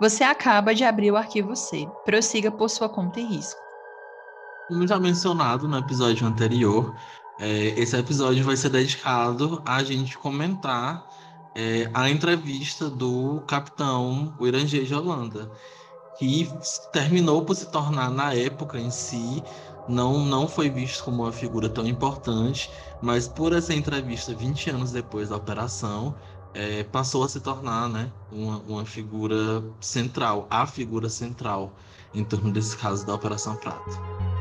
Você acaba de abrir o arquivo C. Prossiga por sua conta e risco. Como já mencionado no episódio anterior, é, esse episódio vai ser dedicado a gente comentar é, a entrevista do capitão Irangê de Holanda, que terminou por se tornar, na época em si, não, não foi visto como uma figura tão importante, mas por essa entrevista 20 anos depois da operação, é, passou a se tornar né, uma, uma figura central, a figura central em torno desse caso da Operação Prata.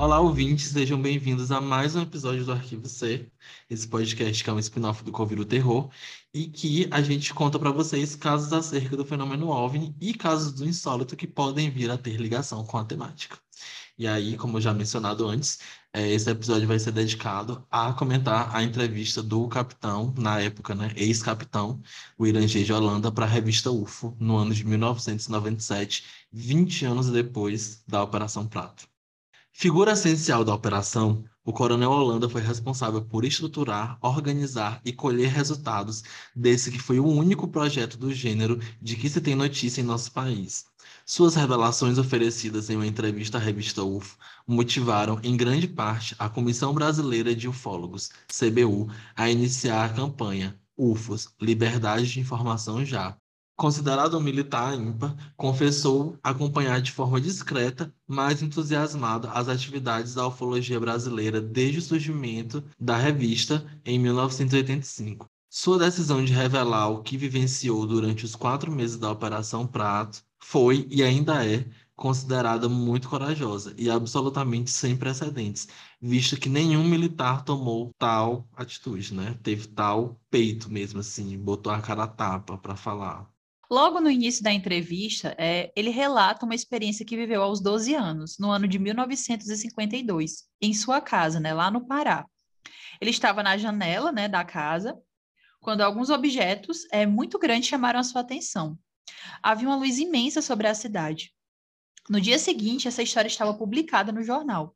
Olá, ouvintes, sejam bem-vindos a mais um episódio do Arquivo C, esse podcast que é um spin-off do Covid Terror, e que a gente conta para vocês casos acerca do fenômeno OVNI e casos do insólito que podem vir a ter ligação com a temática. E aí, como já mencionado antes, é, esse episódio vai ser dedicado a comentar a entrevista do capitão, na época, né, ex-capitão, o Irangê de Holanda, para a revista UFO, no ano de 1997, 20 anos depois da Operação Prato. Figura essencial da operação, o Coronel Holanda foi responsável por estruturar, organizar e colher resultados desse que foi o único projeto do gênero de que se tem notícia em nosso país. Suas revelações oferecidas em uma entrevista à revista UFO motivaram, em grande parte, a Comissão Brasileira de Ufólogos, CBU, a iniciar a campanha UFOS Liberdade de Informação Já, considerado um militar ímpar, confessou acompanhar de forma discreta, mas entusiasmada, as atividades da ufologia brasileira desde o surgimento da revista em 1985. Sua decisão de revelar o que vivenciou durante os quatro meses da Operação Prato foi e ainda é considerada muito corajosa e absolutamente sem precedentes, visto que nenhum militar tomou tal atitude, né? Teve tal peito mesmo assim, botou a cara a tapa para falar. Logo no início da entrevista, é, ele relata uma experiência que viveu aos 12 anos, no ano de 1952, em sua casa, né, lá no Pará. Ele estava na janela né, da casa, quando alguns objetos é, muito grandes chamaram a sua atenção. Havia uma luz imensa sobre a cidade. No dia seguinte, essa história estava publicada no jornal.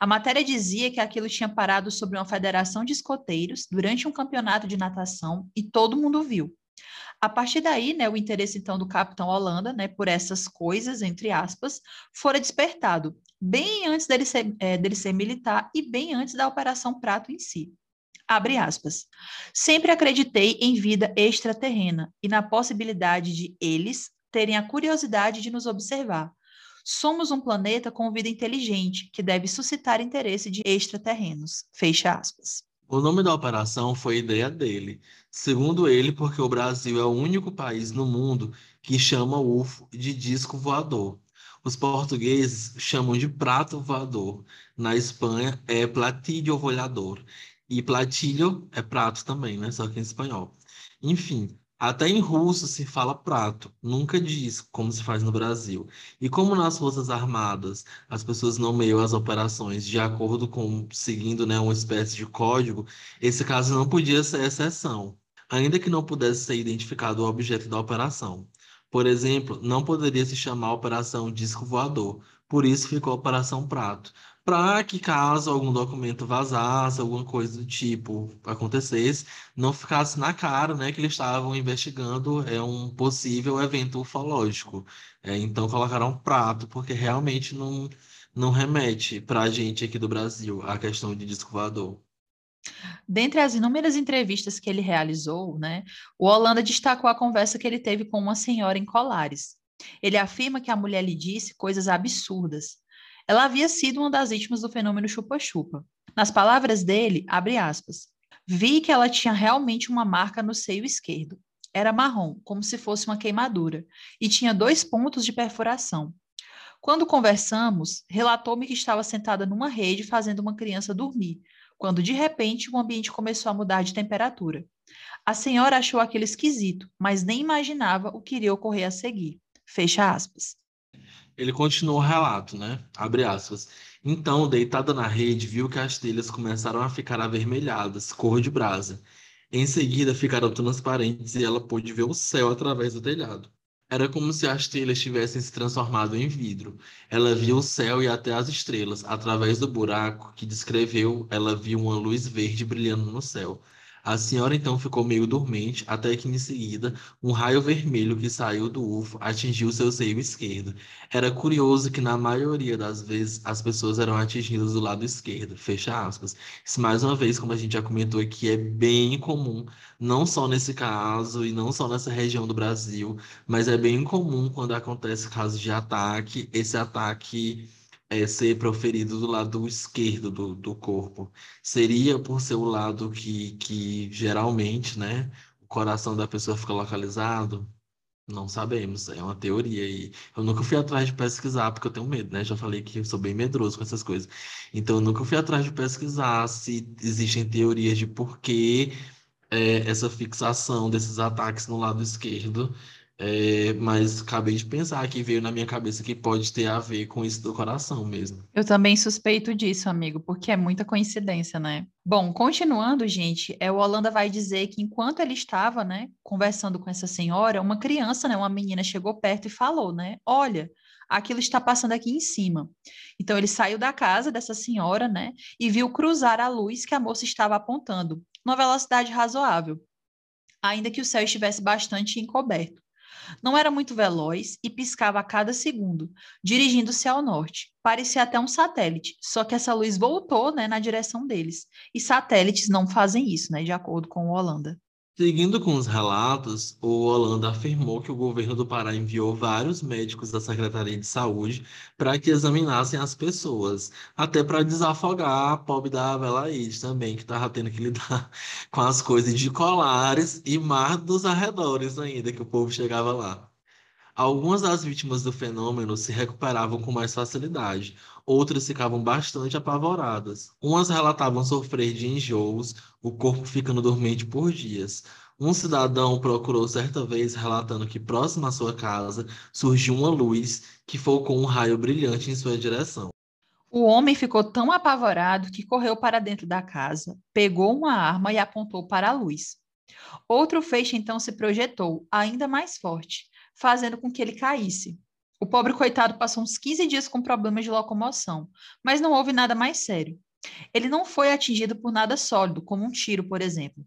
A matéria dizia que aquilo tinha parado sobre uma federação de escoteiros durante um campeonato de natação e todo mundo viu. A partir daí, né, o interesse então do capitão Holanda, né, por essas coisas, entre aspas, fora despertado, bem antes dele ser, é, dele ser militar e bem antes da Operação Prato em si. Abre aspas. Sempre acreditei em vida extraterrena e na possibilidade de eles terem a curiosidade de nos observar. Somos um planeta com vida inteligente que deve suscitar interesse de extraterrenos. Fecha aspas. O nome da operação foi ideia dele, segundo ele, porque o Brasil é o único país no mundo que chama o UFO de disco voador. Os portugueses chamam de prato voador. Na Espanha é platillo voador. E platillo é prato também, né? Só que em espanhol. Enfim, até em russo se fala prato, nunca diz como se faz no Brasil. E como nas Forças Armadas as pessoas nomeiam as operações de acordo com, seguindo né, uma espécie de código, esse caso não podia ser exceção, ainda que não pudesse ser identificado o objeto da operação. Por exemplo, não poderia se chamar Operação Disco Voador, por isso ficou Operação Prato, para que caso algum documento vazasse, alguma coisa do tipo acontecesse, não ficasse na cara, né, que eles estavam investigando é um possível evento ufológico. É, então colocaram prato, porque realmente não, não remete para a gente aqui do Brasil a questão de disco voador. Dentre as inúmeras entrevistas que ele realizou, né, o Holanda destacou a conversa que ele teve com uma senhora em Colares. Ele afirma que a mulher lhe disse coisas absurdas, ela havia sido uma das vítimas do fenômeno chupa-chupa. Nas palavras dele, abre aspas, vi que ela tinha realmente uma marca no seio esquerdo. Era marrom, como se fosse uma queimadura, e tinha dois pontos de perfuração. Quando conversamos, relatou-me que estava sentada numa rede fazendo uma criança dormir, quando de repente o ambiente começou a mudar de temperatura. A senhora achou aquilo esquisito, mas nem imaginava o que iria ocorrer a seguir. Fecha aspas. Ele continuou o relato, né? Abre aspas. Então, deitada na rede, viu que as telhas começaram a ficar avermelhadas, cor de brasa. Em seguida, ficaram transparentes e ela pôde ver o céu através do telhado. Era como se as telhas tivessem se transformado em vidro. Ela via o céu e até as estrelas. Através do buraco que descreveu, ela viu uma luz verde brilhando no céu. A senhora então ficou meio dormente, até que em seguida um raio vermelho que saiu do UFO atingiu seu seio esquerdo. Era curioso que na maioria das vezes as pessoas eram atingidas do lado esquerdo, fecha aspas. Isso mais uma vez, como a gente já comentou aqui, é bem comum, não só nesse caso e não só nessa região do Brasil, mas é bem comum quando acontece casos de ataque, esse ataque é, ser proferido do lado esquerdo do, do corpo. Seria por ser o lado que, que geralmente, né, o coração da pessoa fica localizado? Não sabemos, é uma teoria e eu nunca fui atrás de pesquisar porque eu tenho medo, né? Já falei que eu sou bem medroso com essas coisas. Então eu nunca fui atrás de pesquisar se existem teorias de por que é, essa fixação desses ataques no lado esquerdo é, mas acabei de pensar que veio na minha cabeça que pode ter a ver com isso do coração mesmo. Eu também suspeito disso, amigo, porque é muita coincidência, né? Bom, continuando, gente, é, o Holanda vai dizer que enquanto ele estava, né, conversando com essa senhora, uma criança, né, uma menina chegou perto e falou, né, olha, aquilo está passando aqui em cima. Então ele saiu da casa dessa senhora, né, e viu cruzar a luz que a moça estava apontando, numa velocidade razoável, ainda que o céu estivesse bastante encoberto. Não era muito veloz e piscava a cada segundo, dirigindo-se ao norte. Parecia até um satélite, só que essa luz voltou né, na direção deles. E satélites não fazem isso, né, de acordo com o Holanda. Seguindo com os relatos, o Holanda afirmou que o governo do Pará enviou vários médicos da Secretaria de Saúde para que examinassem as pessoas, até para desafogar a pobre da Avelaide também, que estava tendo que lidar com as coisas de colares e mar dos arredores ainda, que o povo chegava lá. Algumas das vítimas do fenômeno se recuperavam com mais facilidade, outras ficavam bastante apavoradas. Umas relatavam sofrer de enjoos, o corpo ficando dormente por dias. Um cidadão procurou certa vez relatando que próximo à sua casa surgiu uma luz que focou um raio brilhante em sua direção. O homem ficou tão apavorado que correu para dentro da casa, pegou uma arma e apontou para a luz. Outro feixe então se projetou, ainda mais forte, fazendo com que ele caísse. O pobre coitado passou uns 15 dias com problemas de locomoção, mas não houve nada mais sério. Ele não foi atingido por nada sólido, como um tiro, por exemplo.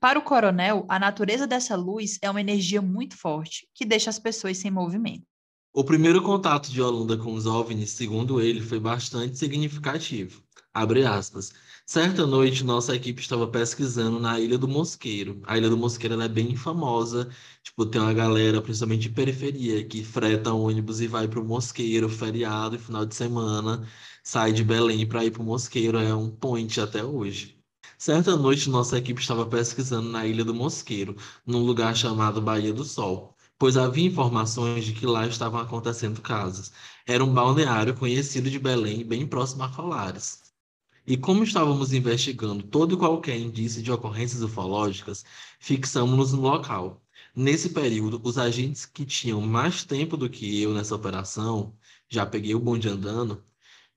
Para o coronel, a natureza dessa luz é uma energia muito forte, que deixa as pessoas sem movimento. O primeiro contato de Holanda com os OVNIs, segundo ele, foi bastante significativo. Abre aspas. Certa noite, nossa equipe estava pesquisando na Ilha do Mosqueiro. A Ilha do Mosqueiro é bem famosa. Tipo, tem uma galera, principalmente de periferia, que freta ônibus e vai para o Mosqueiro, feriado e final de semana. Sai de Belém para ir para o Mosqueiro. É um point até hoje. Certa noite, nossa equipe estava pesquisando na Ilha do Mosqueiro, num lugar chamado Baía do Sol, pois havia informações de que lá estavam acontecendo casos. Era um balneário conhecido de Belém, bem próximo a Colares. E como estávamos investigando todo e qualquer indício de ocorrências ufológicas, fixamos-nos no local. Nesse período, os agentes que tinham mais tempo do que eu nessa operação, já peguei o bonde andando,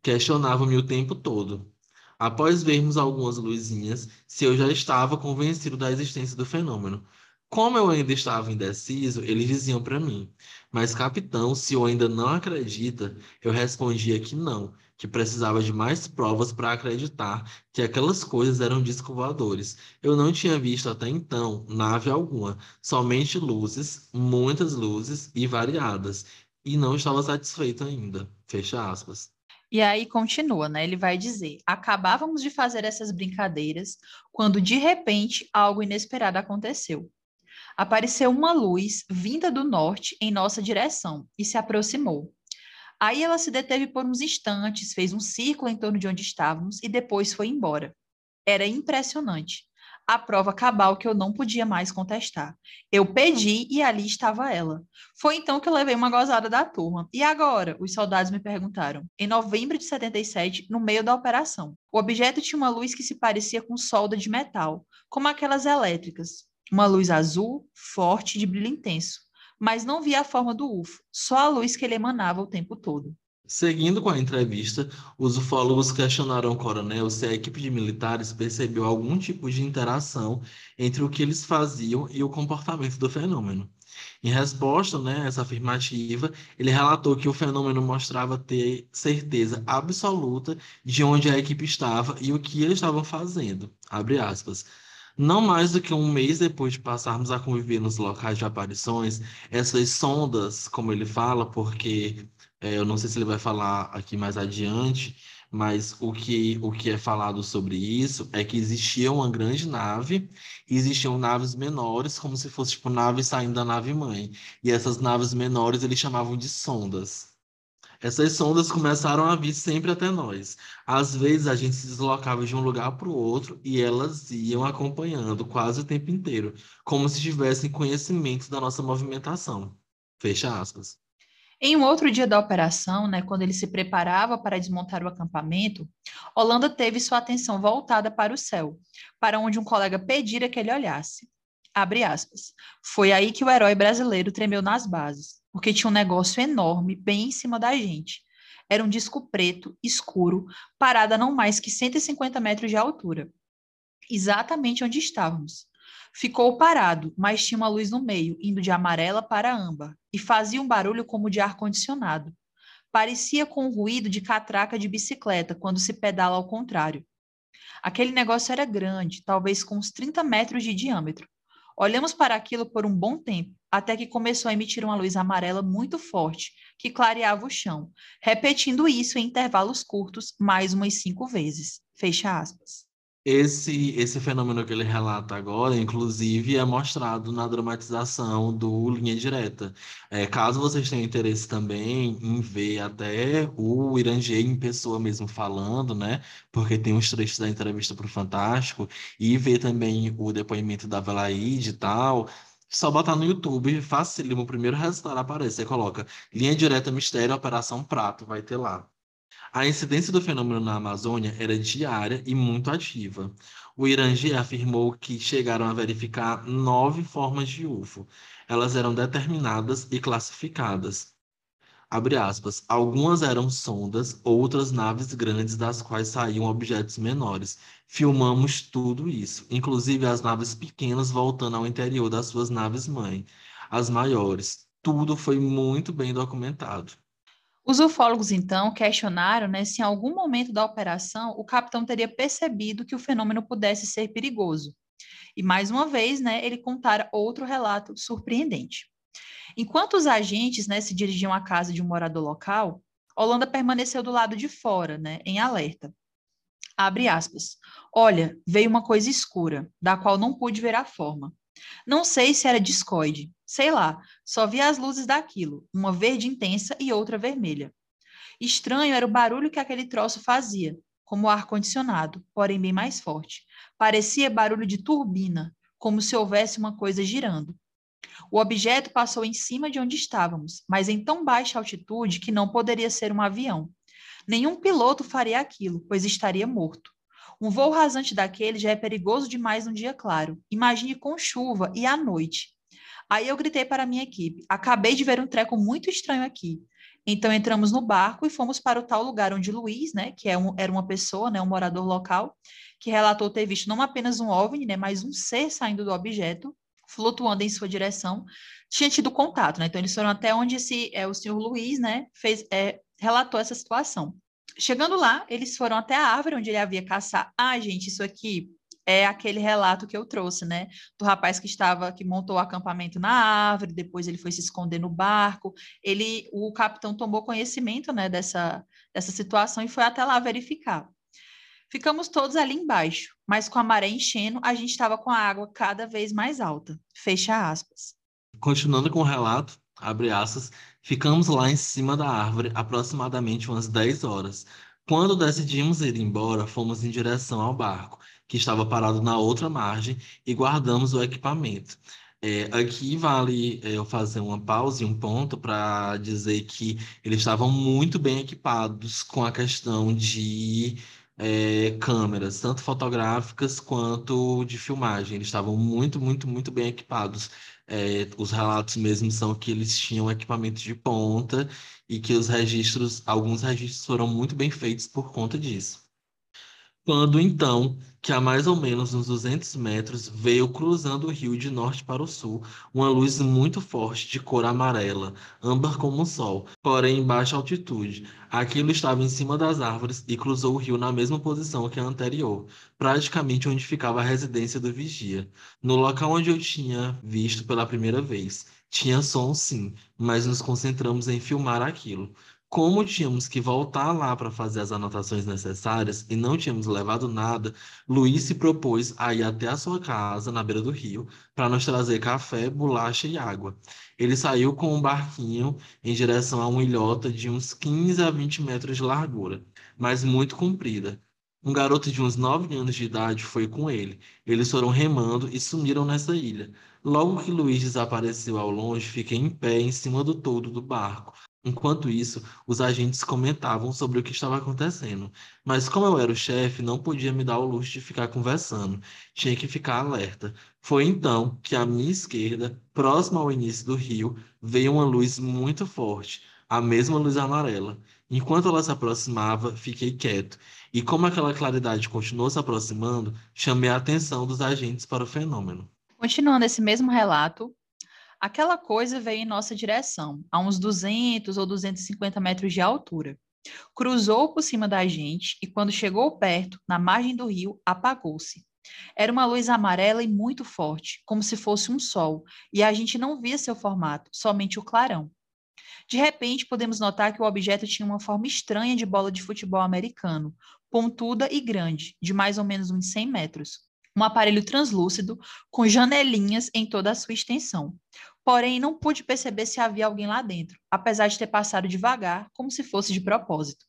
questionavam-me o tempo todo. Após vermos algumas luzinhas, se eu já estava convencido da existência do fenômeno. Como eu ainda estava indeciso, eles diziam para mim: Mas, capitão, se eu ainda não acredita, eu respondia que não, que precisava de mais provas para acreditar que aquelas coisas eram discos voadores. Eu não tinha visto até então nave alguma, somente luzes, muitas luzes e variadas, e não estava satisfeito ainda. Fecha aspas. E aí continua, né? Ele vai dizer: acabávamos de fazer essas brincadeiras quando de repente algo inesperado aconteceu. Apareceu uma luz vinda do norte em nossa direção e se aproximou. Aí ela se deteve por uns instantes, fez um círculo em torno de onde estávamos e depois foi embora. Era impressionante. A prova cabal que eu não podia mais contestar. Eu pedi e ali estava ela. Foi então que eu levei uma gozada da turma. E agora? Os soldados me perguntaram. Em novembro de 77, no meio da operação. O objeto tinha uma luz que se parecia com solda de metal, como aquelas elétricas. Uma luz azul, forte, de brilho intenso mas não via a forma do UFO, só a luz que ele emanava o tempo todo. Seguindo com a entrevista, os ufólogos questionaram o coronel se a equipe de militares percebeu algum tipo de interação entre o que eles faziam e o comportamento do fenômeno. Em resposta né, a essa afirmativa, ele relatou que o fenômeno mostrava ter certeza absoluta de onde a equipe estava e o que eles estavam fazendo. Abre aspas. Não mais do que um mês depois de passarmos a conviver nos locais de aparições, essas sondas, como ele fala, porque é, eu não sei se ele vai falar aqui mais adiante, mas o que, o que é falado sobre isso é que existia uma grande nave existiam naves menores, como se fosse tipo naves saindo da nave mãe. E essas naves menores eles chamavam de sondas. Essas sondas começaram a vir sempre até nós. Às vezes a gente se deslocava de um lugar para o outro e elas iam acompanhando quase o tempo inteiro, como se tivessem conhecimento da nossa movimentação. Fecha aspas. Em um outro dia da operação, né, quando ele se preparava para desmontar o acampamento, Holanda teve sua atenção voltada para o céu, para onde um colega pedira que ele olhasse. Abre aspas. Foi aí que o herói brasileiro tremeu nas bases, porque tinha um negócio enorme bem em cima da gente. Era um disco preto, escuro, parado a não mais que 150 metros de altura. Exatamente onde estávamos. Ficou parado, mas tinha uma luz no meio, indo de amarela para âmbar, e fazia um barulho como de ar-condicionado. Parecia com um ruído de catraca de bicicleta quando se pedala ao contrário. Aquele negócio era grande, talvez com uns 30 metros de diâmetro. Olhamos para aquilo por um bom tempo, até que começou a emitir uma luz amarela muito forte, que clareava o chão, repetindo isso em intervalos curtos mais umas cinco vezes. Fecha aspas. Esse, esse fenômeno que ele relata agora, inclusive, é mostrado na dramatização do Linha Direta. É, caso vocês tenham interesse também em ver até o Irangê em pessoa mesmo falando, né? Porque tem uns trechos da entrevista para o Fantástico, e ver também o depoimento da Velaide e tal, só botar no YouTube, facílimo, o primeiro resultado aparece. Você coloca Linha Direta Mistério Operação Prato, vai ter lá. A incidência do fenômeno na Amazônia era diária e muito ativa. O Irangê afirmou que chegaram a verificar nove formas de UFO. Elas eram determinadas e classificadas. Aspas. Algumas eram sondas, outras naves grandes das quais saíam objetos menores. Filmamos tudo isso, inclusive as naves pequenas voltando ao interior das suas naves mãe. As maiores. Tudo foi muito bem documentado. Os ufólogos, então, questionaram né, se em algum momento da operação o capitão teria percebido que o fenômeno pudesse ser perigoso. E, mais uma vez, né, ele contara outro relato surpreendente. Enquanto os agentes né, se dirigiam à casa de um morador local, Holanda permaneceu do lado de fora, né, em alerta. Abre aspas. Olha, veio uma coisa escura, da qual não pude ver a forma. Não sei se era discoide, sei lá, só vi as luzes daquilo, uma verde intensa e outra vermelha. Estranho era o barulho que aquele troço fazia, como o ar-condicionado, porém bem mais forte. Parecia barulho de turbina, como se houvesse uma coisa girando. O objeto passou em cima de onde estávamos, mas em tão baixa altitude que não poderia ser um avião. Nenhum piloto faria aquilo, pois estaria morto. Um voo rasante daquele já é perigoso demais num dia claro. Imagine com chuva e à noite. Aí eu gritei para a minha equipe: acabei de ver um treco muito estranho aqui. Então entramos no barco e fomos para o tal lugar onde Luiz, né, que é um, era uma pessoa, né, um morador local, que relatou ter visto não apenas um OVNI, né, mas um ser saindo do objeto, flutuando em sua direção, tinha tido contato, né? Então eles foram até onde esse, é, o senhor Luiz, né, fez, é, relatou essa situação. Chegando lá, eles foram até a árvore onde ele havia caçar. Ah, gente, isso aqui é aquele relato que eu trouxe, né? Do rapaz que estava, que montou o acampamento na árvore, depois ele foi se esconder no barco. Ele, o capitão tomou conhecimento, né, dessa, dessa situação e foi até lá verificar. Ficamos todos ali embaixo, mas com a maré enchendo, a gente estava com a água cada vez mais alta. Fecha aspas. Continuando com o relato, abre aspas, ficamos lá em cima da árvore aproximadamente umas 10 horas. Quando decidimos ir embora, fomos em direção ao barco, que estava parado na outra margem, e guardamos o equipamento. É, aqui vale é, eu fazer uma pausa e um ponto para dizer que eles estavam muito bem equipados com a questão de é, câmeras, tanto fotográficas quanto de filmagem. Eles estavam muito, muito, muito bem equipados. É, os relatos mesmo são que eles tinham equipamento de ponta e que os registros, alguns registros foram muito bem feitos por conta disso. Quando então, que a mais ou menos uns 200 metros, veio cruzando o rio de norte para o sul uma luz muito forte de cor amarela, âmbar como o sol, porém em baixa altitude. Aquilo estava em cima das árvores e cruzou o rio na mesma posição que a anterior, praticamente onde ficava a residência do vigia. No local onde eu tinha visto pela primeira vez. Tinha som, sim, mas nos concentramos em filmar aquilo. Como tínhamos que voltar lá para fazer as anotações necessárias e não tínhamos levado nada, Luiz se propôs a ir até a sua casa, na beira do rio, para nos trazer café, bolacha e água. Ele saiu com um barquinho em direção a uma ilhota de uns 15 a 20 metros de largura, mas muito comprida. Um garoto de uns 9 anos de idade foi com ele. Eles foram remando e sumiram nessa ilha. Logo que Luiz desapareceu ao longe, fiquei em pé em cima do todo do barco, Enquanto isso, os agentes comentavam sobre o que estava acontecendo, mas como eu era o chefe, não podia me dar o luxo de ficar conversando, tinha que ficar alerta. Foi então que à minha esquerda, próximo ao início do rio, veio uma luz muito forte, a mesma luz amarela. Enquanto ela se aproximava, fiquei quieto, e como aquela claridade continuou se aproximando, chamei a atenção dos agentes para o fenômeno. Continuando esse mesmo relato, Aquela coisa veio em nossa direção, a uns 200 ou 250 metros de altura. Cruzou por cima da gente e, quando chegou perto, na margem do rio, apagou-se. Era uma luz amarela e muito forte, como se fosse um sol, e a gente não via seu formato, somente o clarão. De repente, podemos notar que o objeto tinha uma forma estranha de bola de futebol americano, pontuda e grande, de mais ou menos uns 100 metros um aparelho translúcido com janelinhas em toda a sua extensão. Porém, não pude perceber se havia alguém lá dentro, apesar de ter passado devagar, como se fosse de propósito.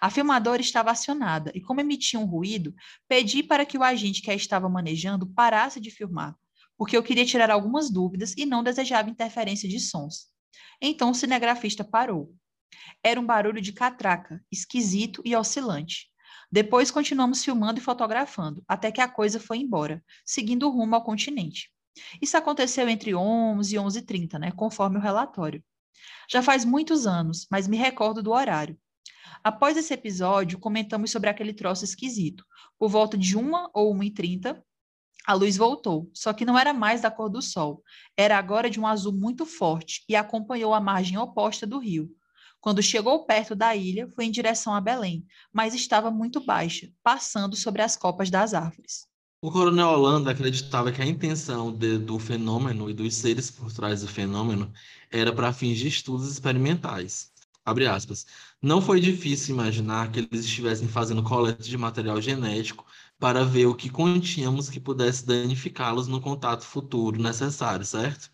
A filmadora estava acionada e, como emitia um ruído, pedi para que o agente que a estava manejando parasse de filmar, porque eu queria tirar algumas dúvidas e não desejava interferência de sons. Então o cinegrafista parou. Era um barulho de catraca, esquisito e oscilante. Depois continuamos filmando e fotografando, até que a coisa foi embora, seguindo o rumo ao continente. Isso aconteceu entre 11 e 11h30, né, conforme o relatório. Já faz muitos anos, mas me recordo do horário. Após esse episódio, comentamos sobre aquele troço esquisito. Por volta de 1 ou 1h30, a luz voltou, só que não era mais da cor do sol. Era agora de um azul muito forte e acompanhou a margem oposta do rio, quando chegou perto da ilha, foi em direção a Belém, mas estava muito baixa, passando sobre as copas das árvores. O coronel Holanda acreditava que a intenção de, do fenômeno e dos seres por trás do fenômeno era para fins de estudos experimentais. Não foi difícil imaginar que eles estivessem fazendo coleta de material genético para ver o que continhamos que pudesse danificá-los no contato futuro necessário, certo?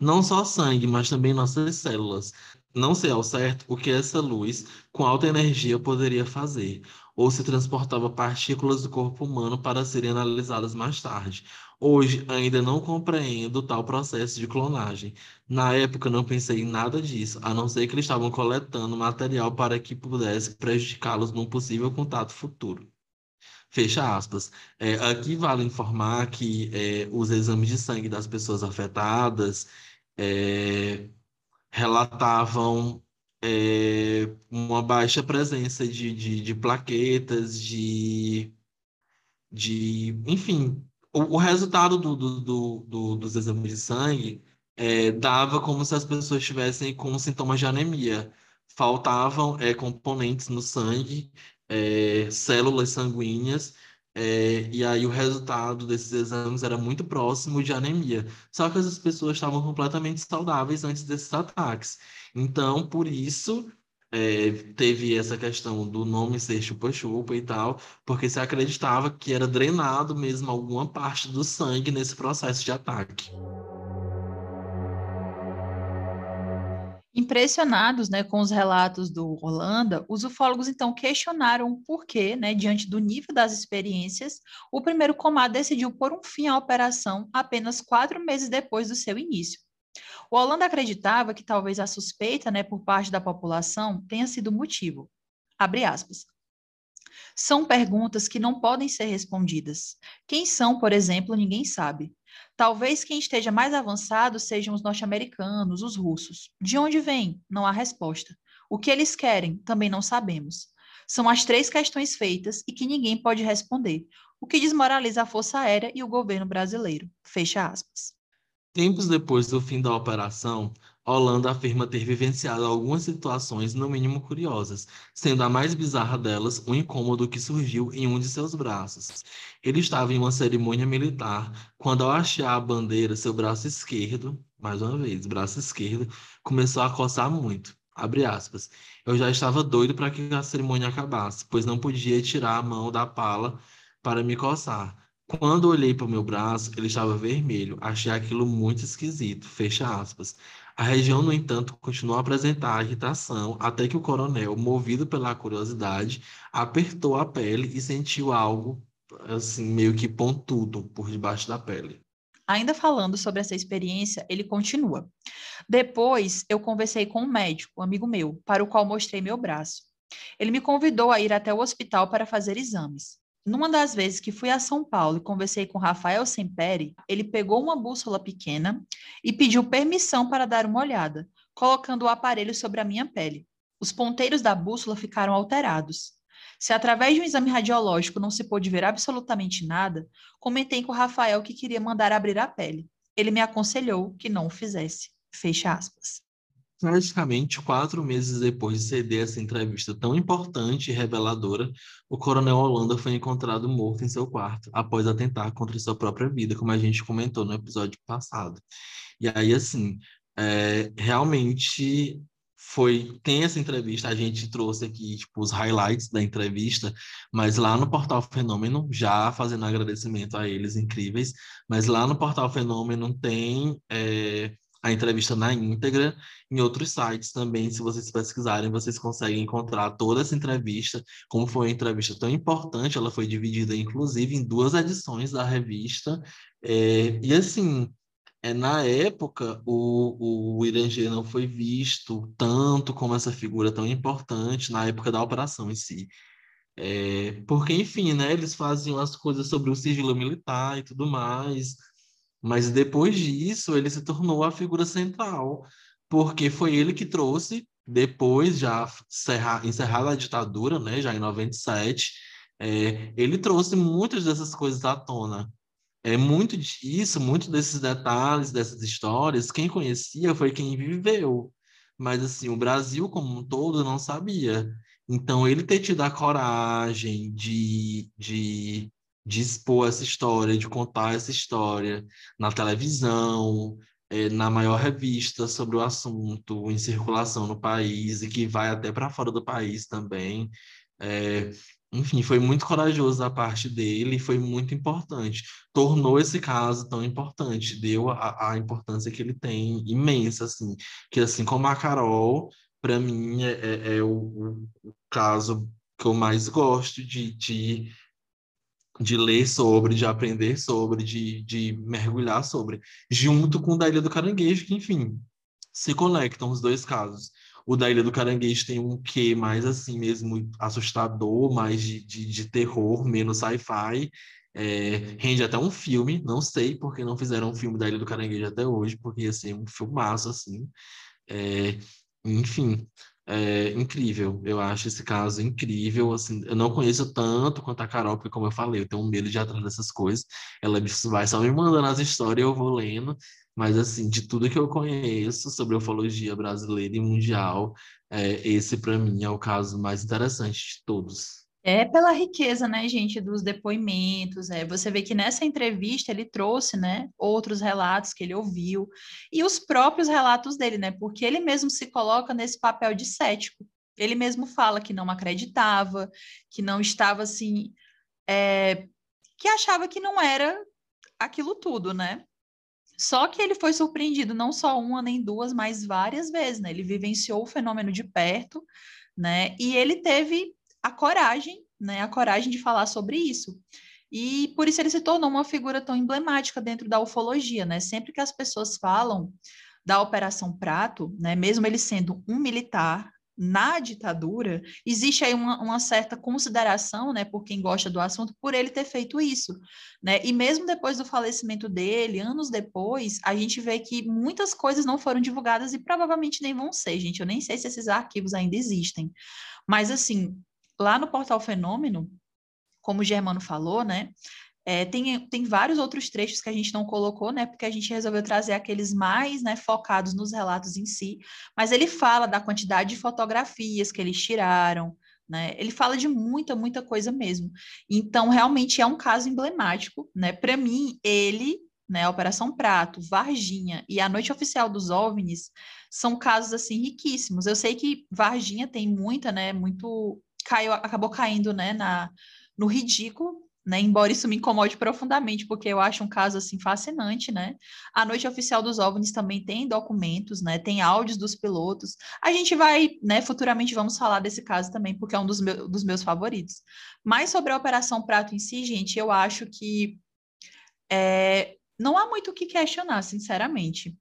Não só sangue, mas também nossas células, não sei ao certo o que essa luz com alta energia poderia fazer, ou se transportava partículas do corpo humano para serem analisadas mais tarde. Hoje ainda não compreendo tal processo de clonagem. Na época não pensei em nada disso, a não ser que eles estavam coletando material para que pudesse prejudicá-los num possível contato futuro. Fecha aspas. É, aqui vale informar que é, os exames de sangue das pessoas afetadas é, relatavam é, uma baixa presença de, de, de plaquetas, de, de enfim, o, o resultado do, do, do, dos exames de sangue é, dava como se as pessoas estivessem com sintomas de anemia. Faltavam é, componentes no sangue, é, células sanguíneas, é, e aí o resultado desses exames era muito próximo de anemia. Só que as pessoas estavam completamente saudáveis antes desses ataques. Então, por isso, é, teve essa questão do nome ser chupa-chupa e tal, porque se acreditava que era drenado mesmo alguma parte do sangue nesse processo de ataque. Impressionados né, com os relatos do Holanda, os ufólogos então questionaram por que, né, diante do nível das experiências, o primeiro comando decidiu pôr um fim à operação apenas quatro meses depois do seu início. O Holanda acreditava que talvez a suspeita né, por parte da população tenha sido motivo. Abre aspas. São perguntas que não podem ser respondidas. Quem são, por exemplo, ninguém sabe. Talvez quem esteja mais avançado sejam os norte-americanos, os russos. De onde vêm? Não há resposta. O que eles querem? Também não sabemos. São as três questões feitas e que ninguém pode responder, o que desmoraliza a Força Aérea e o governo brasileiro. Fecha aspas. Tempos depois do fim da operação, Holanda afirma ter vivenciado algumas situações no mínimo curiosas, sendo a mais bizarra delas o incômodo que surgiu em um de seus braços. Ele estava em uma cerimônia militar quando, ao achar a bandeira, seu braço esquerdo, mais uma vez, braço esquerdo, começou a coçar muito. Abre aspas. Eu já estava doido para que a cerimônia acabasse, pois não podia tirar a mão da pala para me coçar. Quando olhei para o meu braço, ele estava vermelho. Achei aquilo muito esquisito. Fecha aspas. A região, no entanto, continuou a apresentar irritação até que o coronel, movido pela curiosidade, apertou a pele e sentiu algo assim meio que pontudo por debaixo da pele. Ainda falando sobre essa experiência, ele continua. Depois, eu conversei com um médico, um amigo meu, para o qual mostrei meu braço. Ele me convidou a ir até o hospital para fazer exames. Numa das vezes que fui a São Paulo e conversei com Rafael Semperi, ele pegou uma bússola pequena e pediu permissão para dar uma olhada, colocando o aparelho sobre a minha pele. Os ponteiros da bússola ficaram alterados. Se através de um exame radiológico não se pôde ver absolutamente nada, comentei com o Rafael que queria mandar abrir a pele. Ele me aconselhou que não o fizesse. Fecha aspas. Praticamente quatro meses depois de ceder essa entrevista tão importante e reveladora, o coronel Holanda foi encontrado morto em seu quarto, após atentar contra sua própria vida, como a gente comentou no episódio passado. E aí, assim, é, realmente foi tem essa entrevista, a gente trouxe aqui tipo os highlights da entrevista, mas lá no Portal Fenômeno, já fazendo agradecimento a eles incríveis, mas lá no Portal Fenômeno tem é, a entrevista na íntegra. Em outros sites também, se vocês pesquisarem, vocês conseguem encontrar toda essa entrevista. Como foi uma entrevista tão importante, ela foi dividida inclusive em duas edições da revista. É, e assim, é, na época, o, o Irangê não foi visto tanto como essa figura tão importante na época da operação em si. É, porque, enfim, né, eles faziam as coisas sobre o sigilo militar e tudo mais, mas depois disso ele se tornou a figura central, porque foi ele que trouxe, depois já encerrada a ditadura, né, já em 97, é, ele trouxe muitas dessas coisas à tona é muito disso, muito desses detalhes, dessas histórias, quem conhecia foi quem viveu. Mas assim, o Brasil como um todo não sabia. Então ele ter tido a coragem de, de, de expor essa história, de contar essa história na televisão, é, na maior revista sobre o assunto, em circulação no país e que vai até para fora do país também. É, enfim, foi muito corajoso da parte dele e foi muito importante. Tornou esse caso tão importante, deu a, a importância que ele tem imensa, assim. Que assim como a Carol, para mim é, é, é o, o, caso que eu mais gosto de, de, de ler sobre, de aprender sobre, de, de mergulhar sobre, junto com o da Ilha do Caranguejo, que, enfim, se conectam os dois casos. O da Ilha do Caranguejo tem um quê mais assim mesmo assustador, mais de, de, de terror, menos sci-fi. É, rende até um filme, não sei porque não fizeram um filme da Ilha do Caranguejo até hoje, porque ia ser um filmaço assim. É, enfim, é incrível. Eu acho esse caso incrível. Assim, eu não conheço tanto quanto a Carol, porque, como eu falei, eu tenho medo de ir atrás dessas coisas. Ela vai só me mandando as histórias, eu vou lendo. Mas, assim, de tudo que eu conheço sobre ufologia brasileira e mundial, é, esse, para mim, é o caso mais interessante de todos. É pela riqueza, né, gente, dos depoimentos. É. Você vê que nessa entrevista ele trouxe, né, outros relatos que ele ouviu e os próprios relatos dele, né, porque ele mesmo se coloca nesse papel de cético. Ele mesmo fala que não acreditava, que não estava assim, é, que achava que não era aquilo tudo, né? Só que ele foi surpreendido não só uma nem duas, mas várias vezes, né? Ele vivenciou o fenômeno de perto, né? E ele teve a coragem, né? A coragem de falar sobre isso. E por isso ele se tornou uma figura tão emblemática dentro da ufologia, né? Sempre que as pessoas falam da Operação Prato, né? Mesmo ele sendo um militar, na ditadura, existe aí uma, uma, certa consideração, né, por quem gosta do assunto, por ele ter feito isso, né? E mesmo depois do falecimento dele, anos depois, a gente vê que muitas coisas não foram divulgadas e provavelmente nem vão ser, gente. Eu nem sei se esses arquivos ainda existem. Mas assim, lá no portal Fenômeno, como o Germano falou, né? É, tem, tem vários outros trechos que a gente não colocou, né? Porque a gente resolveu trazer aqueles mais né, focados nos relatos em si. Mas ele fala da quantidade de fotografias que eles tiraram, né? Ele fala de muita, muita coisa mesmo. Então, realmente é um caso emblemático, né? Para mim, ele, né, Operação Prato, Varginha e a Noite Oficial dos OVNIs são casos assim riquíssimos. Eu sei que Varginha tem muita, né, muito caiu, acabou caindo, né, na no ridículo né? Embora isso me incomode profundamente, porque eu acho um caso assim fascinante, né? A noite oficial dos OVNIs também tem documentos, né? Tem áudios dos pilotos. A gente vai, né? Futuramente vamos falar desse caso também, porque é um dos, meu, dos meus favoritos. Mas sobre a Operação Prato em si, gente, eu acho que é, não há muito o que questionar, sinceramente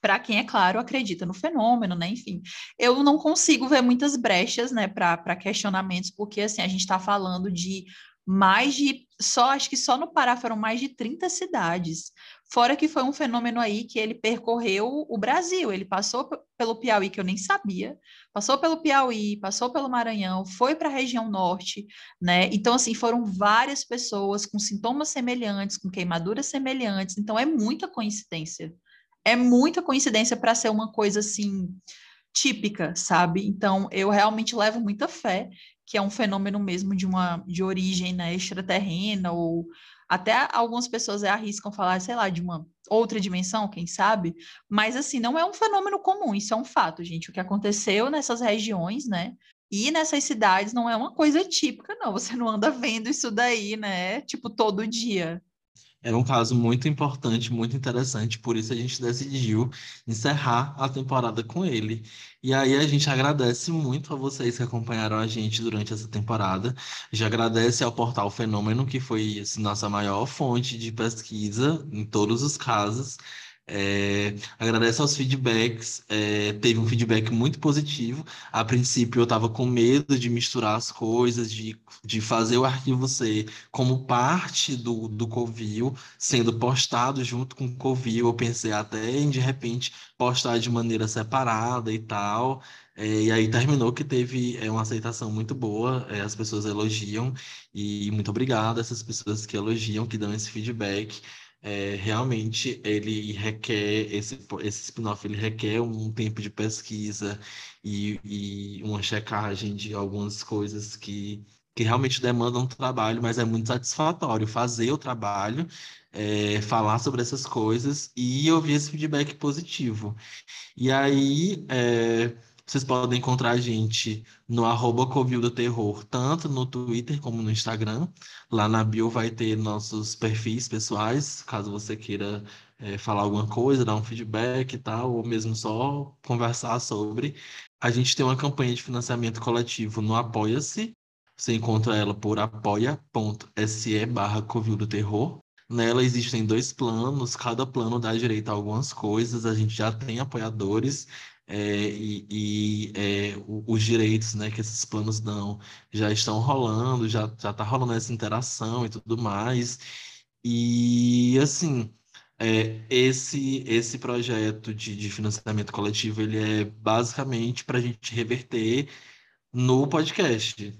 para quem, é claro, acredita no fenômeno, né? Enfim, eu não consigo ver muitas brechas, né, para questionamentos, porque assim, a gente está falando de mais de só acho que só no Pará foram mais de 30 cidades. Fora que foi um fenômeno aí que ele percorreu o Brasil, ele passou pelo Piauí que eu nem sabia, passou pelo Piauí, passou pelo Maranhão, foi para a região norte, né? Então assim, foram várias pessoas com sintomas semelhantes, com queimaduras semelhantes, então é muita coincidência. É muita coincidência para ser uma coisa assim típica, sabe? Então eu realmente levo muita fé que é um fenômeno mesmo de uma de origem né, extraterrena, ou até algumas pessoas arriscam falar, sei lá, de uma outra dimensão, quem sabe, mas assim, não é um fenômeno comum, isso é um fato, gente. O que aconteceu nessas regiões, né? E nessas cidades não é uma coisa típica, não. Você não anda vendo isso daí, né? Tipo, todo dia. Era um caso muito importante, muito interessante, por isso a gente decidiu encerrar a temporada com ele. E aí a gente agradece muito a vocês que acompanharam a gente durante essa temporada. Já agradece ao Portal Fenômeno, que foi assim, nossa maior fonte de pesquisa em todos os casos. É, agradeço aos feedbacks, é, teve um feedback muito positivo. A princípio, eu estava com medo de misturar as coisas, de, de fazer o arquivo C como parte do, do Covil, sendo postado junto com o Covil. Eu pensei até em, de repente, postar de maneira separada e tal. É, e aí terminou que teve é, uma aceitação muito boa, é, as pessoas elogiam, e muito obrigado a essas pessoas que elogiam, que dão esse feedback é, realmente ele requer esse, esse spin-off ele requer um tempo de pesquisa e, e uma checagem de algumas coisas que, que realmente demandam trabalho, mas é muito satisfatório fazer o trabalho, é, falar sobre essas coisas e ouvir esse feedback positivo. E aí é, vocês podem encontrar a gente no arroba Covil do Terror, tanto no Twitter como no Instagram. Lá na bio vai ter nossos perfis pessoais, caso você queira é, falar alguma coisa, dar um feedback e tal, ou mesmo só conversar sobre. A gente tem uma campanha de financiamento coletivo no Apoia-se. Você encontra ela por apoia.se barra Covil do Terror. Nela existem dois planos, cada plano dá direito a algumas coisas. A gente já tem apoiadores é, e, e é, os direitos né, que esses planos dão já estão rolando, já está rolando essa interação e tudo mais. E assim, é, esse, esse projeto de, de financiamento coletivo ele é basicamente para a gente reverter no podcast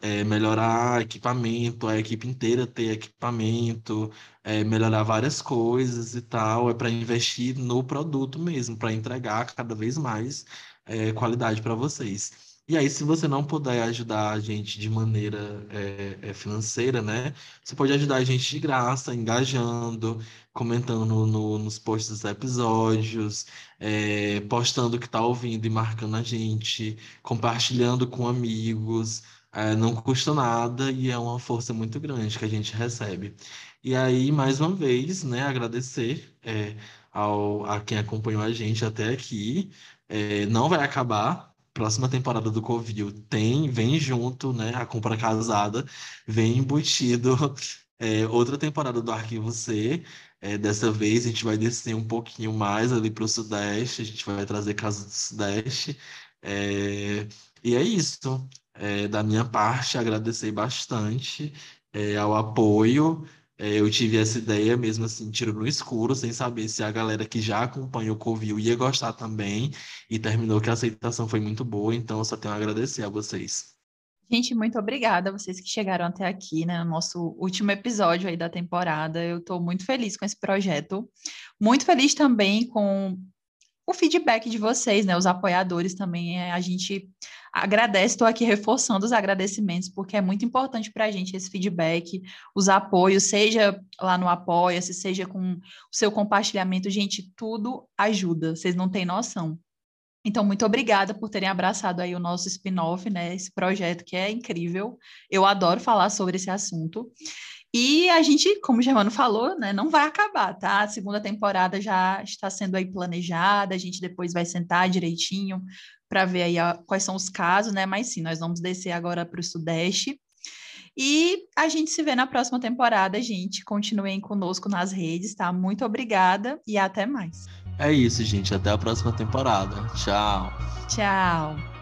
é, melhorar equipamento, a equipe inteira ter equipamento, é, melhorar várias coisas e tal, é para investir no produto mesmo, para entregar cada vez mais é, qualidade para vocês. E aí, se você não puder ajudar a gente de maneira é, é, financeira, né? Você pode ajudar a gente de graça, engajando, comentando no, nos posts dos episódios, é, postando o que está ouvindo e marcando a gente, compartilhando com amigos. É, não custa nada e é uma força muito grande que a gente recebe. E aí, mais uma vez, né, agradecer é, ao, a quem acompanhou a gente até aqui. É, não vai acabar. Próxima temporada do Covil tem, vem junto, né? A compra casada, vem embutido é, outra temporada do Arquivo C. É, dessa vez a gente vai descer um pouquinho mais ali para o Sudeste, a gente vai trazer casos do Sudeste. É, e é isso. É, da minha parte, agradecer bastante é, ao apoio. É, eu tive essa ideia mesmo assim, tiro no escuro, sem saber se a galera que já acompanha o Covil ia gostar também. E terminou que a aceitação foi muito boa, então eu só tenho a agradecer a vocês. Gente, muito obrigada a vocês que chegaram até aqui, né? No nosso último episódio aí da temporada. Eu estou muito feliz com esse projeto. Muito feliz também com o feedback de vocês, né? Os apoiadores também. É, a gente agradece, estou aqui reforçando os agradecimentos, porque é muito importante para a gente esse feedback, os apoios, seja lá no Apoia-se, seja com o seu compartilhamento. Gente, tudo ajuda, vocês não têm noção. Então, muito obrigada por terem abraçado aí o nosso spin-off, né? Esse projeto que é incrível. Eu adoro falar sobre esse assunto. E a gente, como o Germano falou, né, não vai acabar, tá? A segunda temporada já está sendo aí planejada, a gente depois vai sentar direitinho para ver aí a, quais são os casos, né? Mas sim, nós vamos descer agora para o Sudeste. E a gente se vê na próxima temporada, gente. Continuem conosco nas redes, tá? Muito obrigada e até mais. É isso, gente. Até a próxima temporada. Tchau. Tchau.